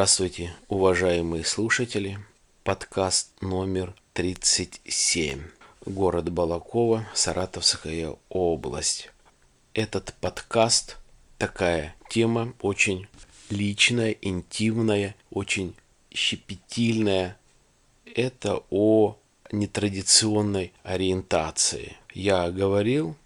Здравствуйте, уважаемые слушатели. Подкаст номер 37. Город Балакова, Саратовская область. Этот подкаст такая тема очень личная, интимная, очень щепетильная. Это о нетрадиционной ориентации. Я говорил,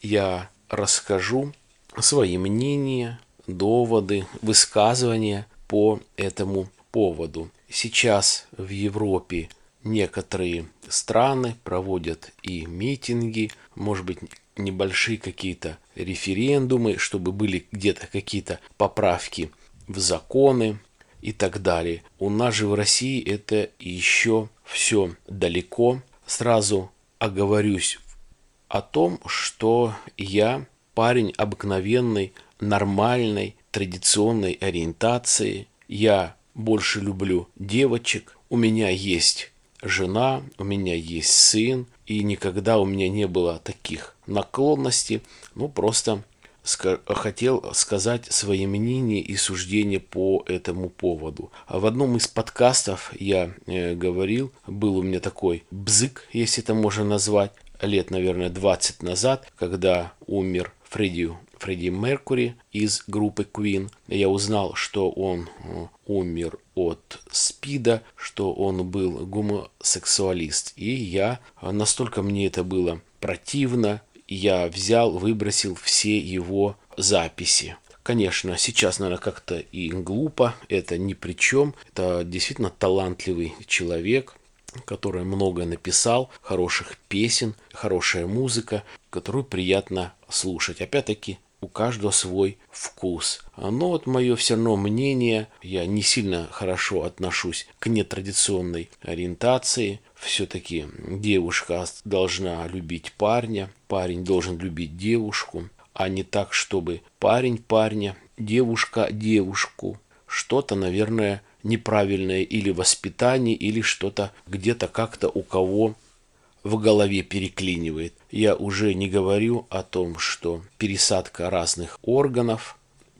я расскажу свои мнения, доводы, высказывания по этому поводу. Сейчас в Европе некоторые страны проводят и митинги, может быть, небольшие какие-то референдумы, чтобы были где-то какие-то поправки в законы и так далее. У нас же в России это еще все далеко. Сразу оговорюсь о том, что я парень обыкновенной, нормальной, традиционной ориентации. Я больше люблю девочек. У меня есть жена, у меня есть сын, и никогда у меня не было таких наклонностей. Ну, просто хотел сказать свои мнения и суждения по этому поводу. А в одном из подкастов я э, говорил, был у меня такой бзык, если это можно назвать, лет, наверное, 20 назад, когда умер Фредди, Фредди Меркури из группы Queen. Я узнал, что он э, умер от СПИДа, что он был гомосексуалист. И я, настолько мне это было противно, я взял, выбросил все его записи. Конечно, сейчас, наверное, как-то и глупо, это ни при чем. Это действительно талантливый человек, который много написал, хороших песен, хорошая музыка, которую приятно слушать. Опять-таки, у каждого свой вкус. Но вот мое все равно мнение, я не сильно хорошо отношусь к нетрадиционной ориентации. Все-таки девушка должна любить парня, парень должен любить девушку, а не так, чтобы парень парня, девушка девушку. Что-то, наверное, неправильное или воспитание, или что-то где-то как-то у кого в голове переклинивает. Я уже не говорю о том, что пересадка разных органов,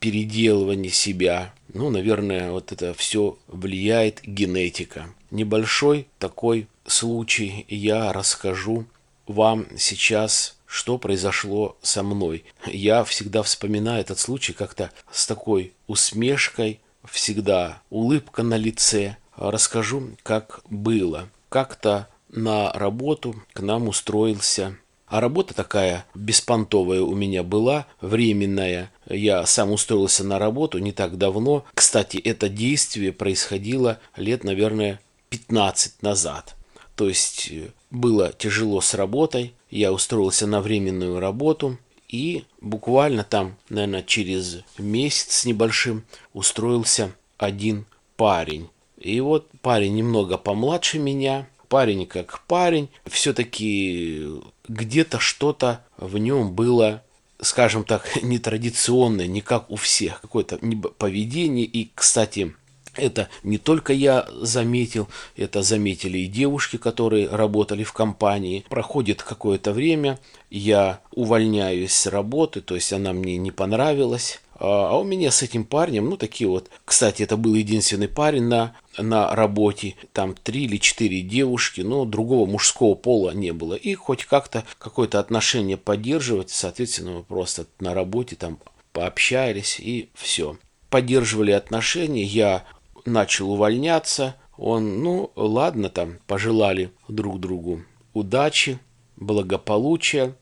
переделывание себя, ну, наверное, вот это все влияет генетика. Небольшой такой случай я расскажу вам сейчас, что произошло со мной. Я всегда вспоминаю этот случай как-то с такой усмешкой, всегда улыбка на лице. Расскажу, как было. Как-то на работу к нам устроился а работа такая беспонтовая у меня была, временная. Я сам устроился на работу не так давно. Кстати, это действие происходило лет, наверное, 15 назад. То есть э, было тяжело с работой. Я устроился на временную работу. И буквально там, наверное, через месяц с небольшим устроился один парень. И вот парень немного помладше меня, парень как парень, все-таки где-то что-то в нем было, скажем так, нетрадиционное, не как у всех, какое-то поведение. И, кстати, это не только я заметил, это заметили и девушки, которые работали в компании. Проходит какое-то время, я увольняюсь с работы, то есть она мне не понравилась. А, а у меня с этим парнем, ну, такие вот, кстати, это был единственный парень на, на работе, там три или четыре девушки, но другого мужского пола не было. И хоть как-то какое-то отношение поддерживать, соответственно, мы просто на работе там пообщались и все. Поддерживали отношения, я начал увольняться, он, ну, ладно, там, пожелали друг другу удачи, благополучия.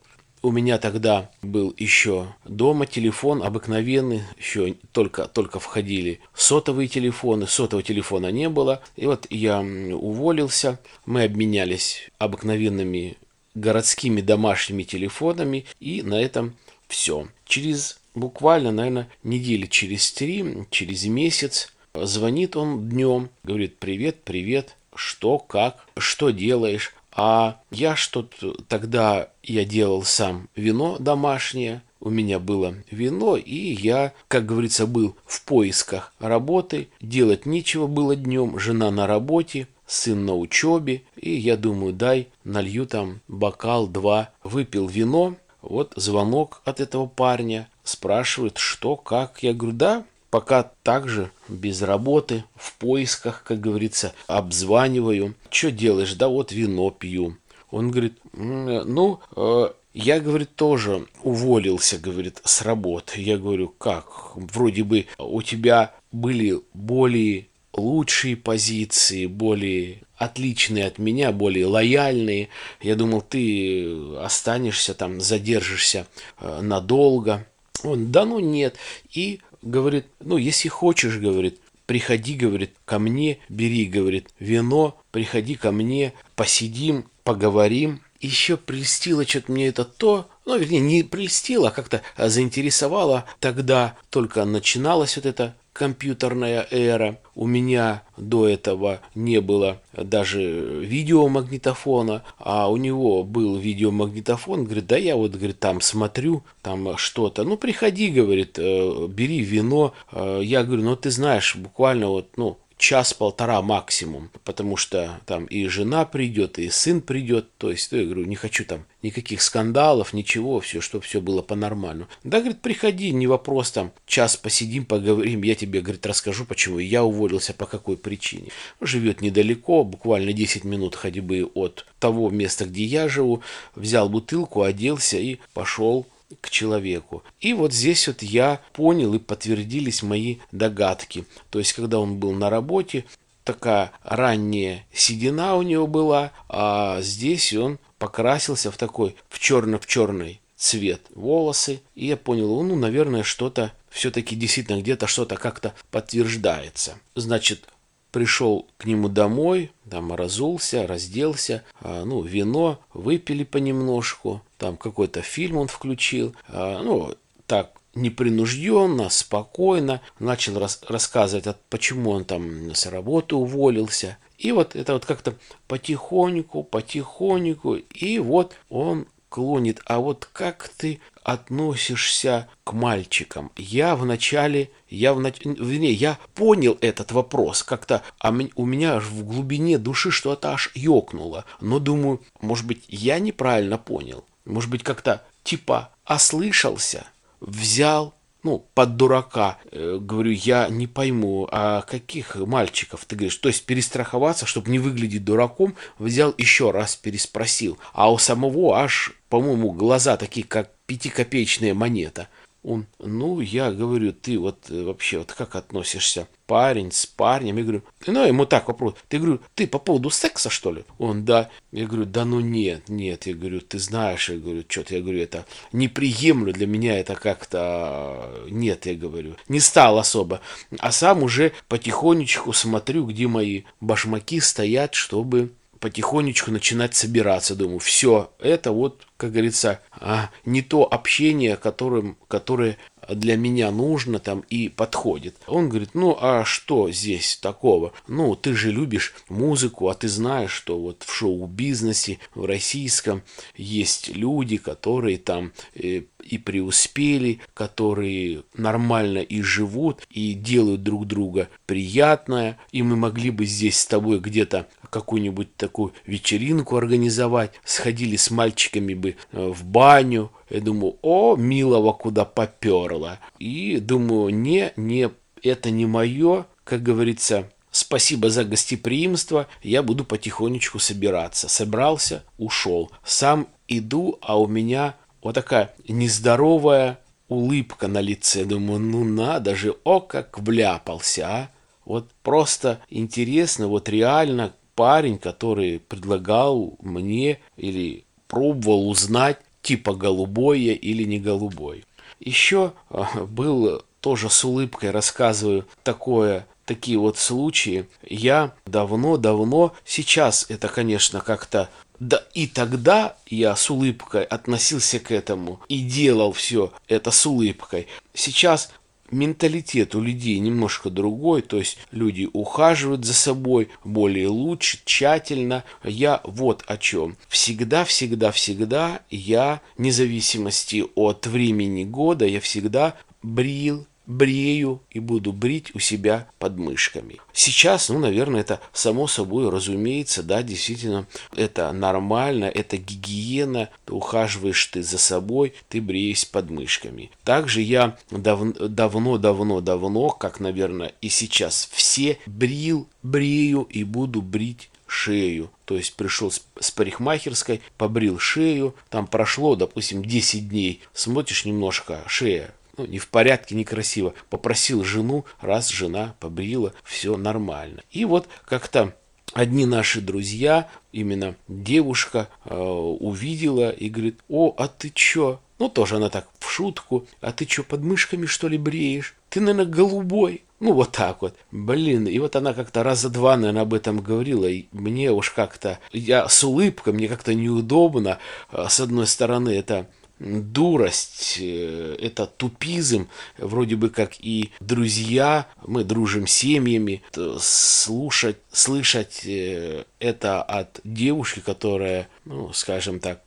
У меня тогда был еще дома телефон обыкновенный, еще только, только входили сотовые телефоны, сотового телефона не было. И вот я уволился, мы обменялись обыкновенными городскими домашними телефонами, и на этом все. Через буквально, наверное, недели через три, через месяц Звонит он днем, говорит, привет, привет, что, как, что делаешь? А я что-то тогда я делал сам вино домашнее, у меня было вино, и я, как говорится, был в поисках работы, делать нечего было днем, жена на работе, сын на учебе, и я думаю, дай налью там бокал два, выпил вино, вот звонок от этого парня, спрашивает, что, как, я говорю, да, пока также без работы, в поисках, как говорится, обзваниваю. Что делаешь? Да вот вино пью. Он говорит, ну, э, я, говорит, тоже уволился, говорит, с работы. Я говорю, как? Вроде бы у тебя были более лучшие позиции, более отличные от меня, более лояльные. Я думал, ты останешься там, задержишься э, надолго. Он, да ну нет. И говорит, ну если хочешь, говорит, приходи, говорит, ко мне, бери, говорит, вино, приходи ко мне, посидим, поговорим. Еще прельстило что-то мне это то, ну, вернее, не прельстило, а как-то заинтересовало. Тогда только начиналась вот эта компьютерная эра. У меня до этого не было даже видеомагнитофона, а у него был видеомагнитофон. Говорит, да я вот, говорит, там смотрю, там что-то. Ну, приходи, говорит, э, бери вино. Э, я говорю, ну, ты знаешь, буквально вот, ну, час-полтора максимум, потому что там и жена придет, и сын придет, то есть, ну, я говорю, не хочу там никаких скандалов, ничего, все, чтобы все было по-нормальному. Да, говорит, приходи, не вопрос, там, час посидим, поговорим, я тебе, говорит, расскажу, почему я уволился, по какой причине. Живет недалеко, буквально 10 минут ходьбы от того места, где я живу, взял бутылку, оделся и пошел к человеку. И вот здесь вот я понял и подтвердились мои догадки. То есть, когда он был на работе, такая ранняя седина у него была, а здесь он покрасился в такой, в черно-в черный цвет волосы. И я понял, ну, наверное, что-то все-таки действительно где-то что-то как-то подтверждается. Значит, пришел к нему домой, там разулся, разделся, а, ну, вино, выпили понемножку, там какой-то фильм он включил, а, ну, так непринужденно, спокойно, начал рас рассказывать, почему он там с работы уволился. И вот это вот как-то потихоньку, потихоньку, и вот он клонит. А вот как ты относишься к мальчикам? Я вначале, я в вернее, я понял этот вопрос как-то, а у меня аж в глубине души что-то аж ёкнуло. Но думаю, может быть, я неправильно понял. Может быть, как-то типа ослышался, взял ну, под дурака. Э, говорю, я не пойму, а каких мальчиков ты говоришь? То есть перестраховаться, чтобы не выглядеть дураком, взял еще раз переспросил. А у самого аж, по-моему, глаза такие, как пятикопеечная монета. Он, ну, я говорю, ты вот э, вообще вот как относишься? Парень с парнем? Я говорю, ну, ему так вопрос. Ты, говорю, ты по поводу секса, что ли? Он, да. Я говорю, да ну нет, нет. Я говорю, ты знаешь, я говорю, что-то, я говорю, это не приемлю для меня это как-то, нет, я говорю, не стал особо. А сам уже потихонечку смотрю, где мои башмаки стоят, чтобы потихонечку начинать собираться. Думаю, все, это вот, как говорится, а, не то общение, которым, которое для меня нужно там и подходит. Он говорит, ну а что здесь такого? Ну, ты же любишь музыку, а ты знаешь, что вот в шоу-бизнесе, в российском есть люди, которые там э, и преуспели, которые нормально и живут, и делают друг друга приятное, и мы могли бы здесь с тобой где-то какую-нибудь такую вечеринку организовать, сходили с мальчиками бы э, в баню. Я думаю, о, милого куда поперла. И думаю, не, не, это не мое, как говорится, Спасибо за гостеприимство, я буду потихонечку собираться. Собрался, ушел. Сам иду, а у меня вот такая нездоровая улыбка на лице. Думаю, ну надо же, о, как вляпался, а. Вот просто интересно, вот реально парень, который предлагал мне или пробовал узнать, типа голубое или не голубой. Еще а, был тоже с улыбкой рассказываю такое такие вот случаи. Я давно-давно, сейчас это, конечно, как-то да и тогда я с улыбкой относился к этому и делал все это с улыбкой. Сейчас менталитет у людей немножко другой, то есть люди ухаживают за собой более лучше, тщательно. Я вот о чем. Всегда, всегда, всегда я, вне зависимости от времени года, я всегда брил брею и буду брить у себя под мышками. Сейчас, ну, наверное, это само собой разумеется, да, действительно, это нормально, это гигиена, ты ухаживаешь ты за собой, ты бреешь под мышками. Также я давно-давно-давно, как, наверное, и сейчас все брил, брею и буду брить шею. То есть пришел с парикмахерской, побрил шею, там прошло, допустим, 10 дней, смотришь немножко, шея ну, не в порядке, некрасиво. Попросил жену, раз жена побрила, все нормально. И вот как-то одни наши друзья, именно девушка, э, увидела и говорит, о, а ты чё? Ну, тоже она так в шутку. А ты чё, под мышками, что ли, бреешь? Ты, наверное, голубой. Ну, вот так вот. Блин, и вот она как-то раза два, наверное, об этом говорила. И мне уж как-то... Я с улыбкой, мне как-то неудобно. А, с одной стороны, это дурость, э, это тупизм, вроде бы как и друзья, мы дружим семьями, слушать, слышать э, это от девушки, которая, ну, скажем так,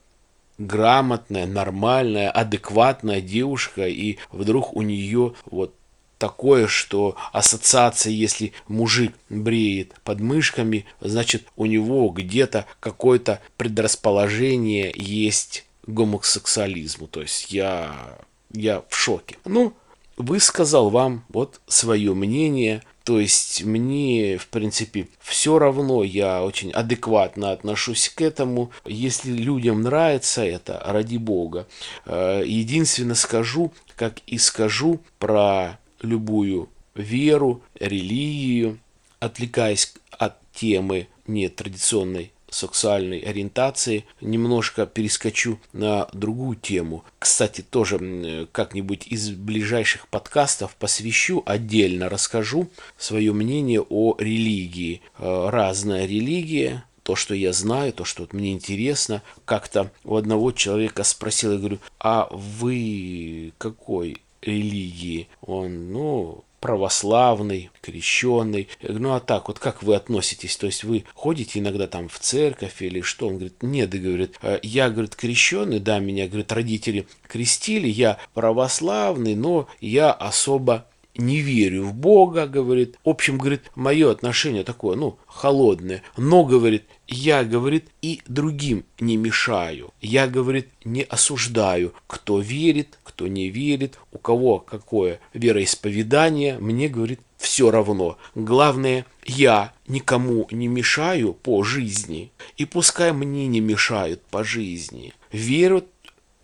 грамотная, нормальная, адекватная девушка, и вдруг у нее вот такое, что ассоциация, если мужик бреет подмышками, значит у него где-то какое-то предрасположение есть гомосексуализму. То есть я, я в шоке. Ну, высказал вам вот свое мнение. То есть мне, в принципе, все равно, я очень адекватно отношусь к этому. Если людям нравится это, ради бога. Э, единственное скажу, как и скажу про любую веру, религию, отвлекаясь от темы нетрадиционной сексуальной ориентации, немножко перескочу на другую тему. Кстати, тоже как-нибудь из ближайших подкастов посвящу, отдельно расскажу свое мнение о религии. Э, разная религия, то, что я знаю, то, что мне интересно. Как-то у одного человека спросил, я говорю, а вы какой религии? Он, ну, православный, крещенный. Ну а так, вот как вы относитесь? То есть вы ходите иногда там в церковь или что? Он говорит, нет, и говорит, «Э, я, говорит, крещенный, да, меня, говорит, родители крестили, я православный, но я особо не верю в Бога, говорит. В общем, говорит, мое отношение такое, ну, холодное. Но, говорит, я, говорит, и другим не мешаю. Я, говорит, не осуждаю, кто верит, кто не верит, у кого какое вероисповедание. Мне, говорит, все равно. Главное, я никому не мешаю по жизни. И пускай мне не мешают по жизни. Верят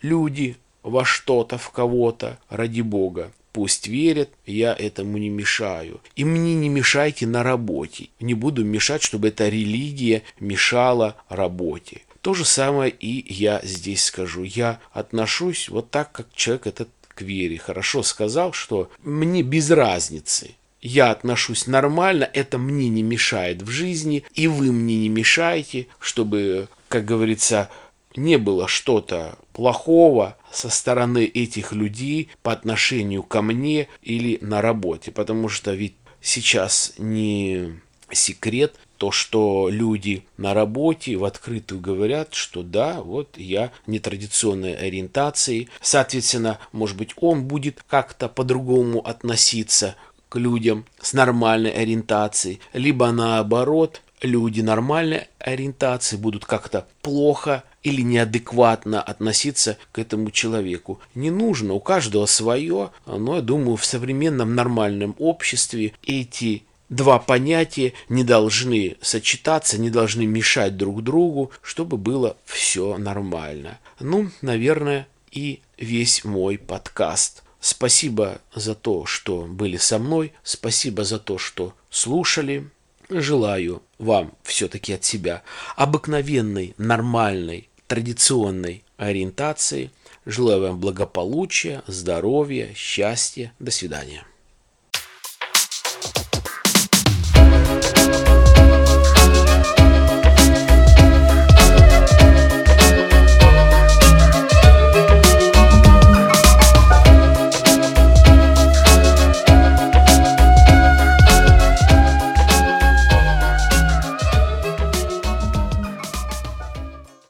люди во что-то, в кого-то, ради Бога. Пусть верят, я этому не мешаю. И мне не мешайте на работе. Не буду мешать, чтобы эта религия мешала работе. То же самое и я здесь скажу. Я отношусь вот так, как человек этот к вере. Хорошо сказал, что мне без разницы. Я отношусь нормально, это мне не мешает в жизни, и вы мне не мешаете, чтобы, как говорится, не было что-то плохого со стороны этих людей по отношению ко мне или на работе. Потому что ведь сейчас не секрет то, что люди на работе в открытую говорят, что да, вот я нетрадиционной ориентации. Соответственно, может быть, он будет как-то по-другому относиться к людям с нормальной ориентацией, либо наоборот, люди нормальной ориентации будут как-то плохо или неадекватно относиться к этому человеку. Не нужно, у каждого свое, но я думаю, в современном нормальном обществе эти два понятия не должны сочетаться, не должны мешать друг другу, чтобы было все нормально. Ну, наверное, и весь мой подкаст. Спасибо за то, что были со мной, спасибо за то, что слушали. Желаю вам все-таки от себя обыкновенной, нормальной, традиционной ориентации. Желаю вам благополучия, здоровья, счастья. До свидания.